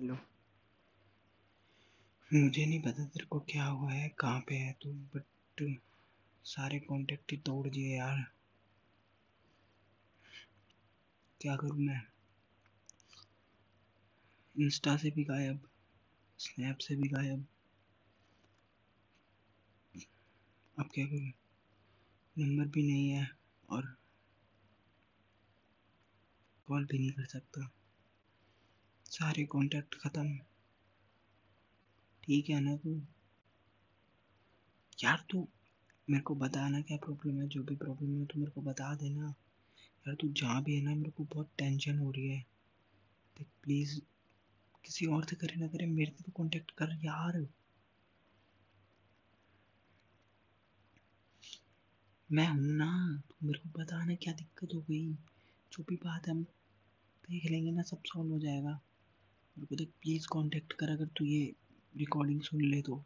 Hello. मुझे नहीं पता तेरे को क्या हुआ है, कहाँ पे है तू बट सारे कॉन्टेक्ट ही तोड़ दिए यार। क्या करूँ मैं? इंस्टा से भी गायब स्नैप से भी गायब। अब क्या करूँ? नंबर भी नहीं है और कॉल भी नहीं कर सकता। सारे कांटेक्ट ख़त्म। ठीक है ना तू? यार तू मेरे को बताना क्या प्रॉब्लम है? जो भी प्रॉब्लम है, तू मेरे को बता देना। यार तू जहाँ भी है ना, मेरे को बहुत टेंशन हो रही है। देख प्लीज़ किसी और से करे ना करे, मेरे से तो कांटेक्ट कर यार। मैं हूँ ना, तू मेरे को बताना क्या दिक्कत हो गई? जो भी बात है, हम देख लेंगे ना, सब सॉल्व हो जाएगा। मेरे को देख प्लीज़ कांटेक्ट कर अगर तू ये रिकॉर्डिंग सुन ले तो।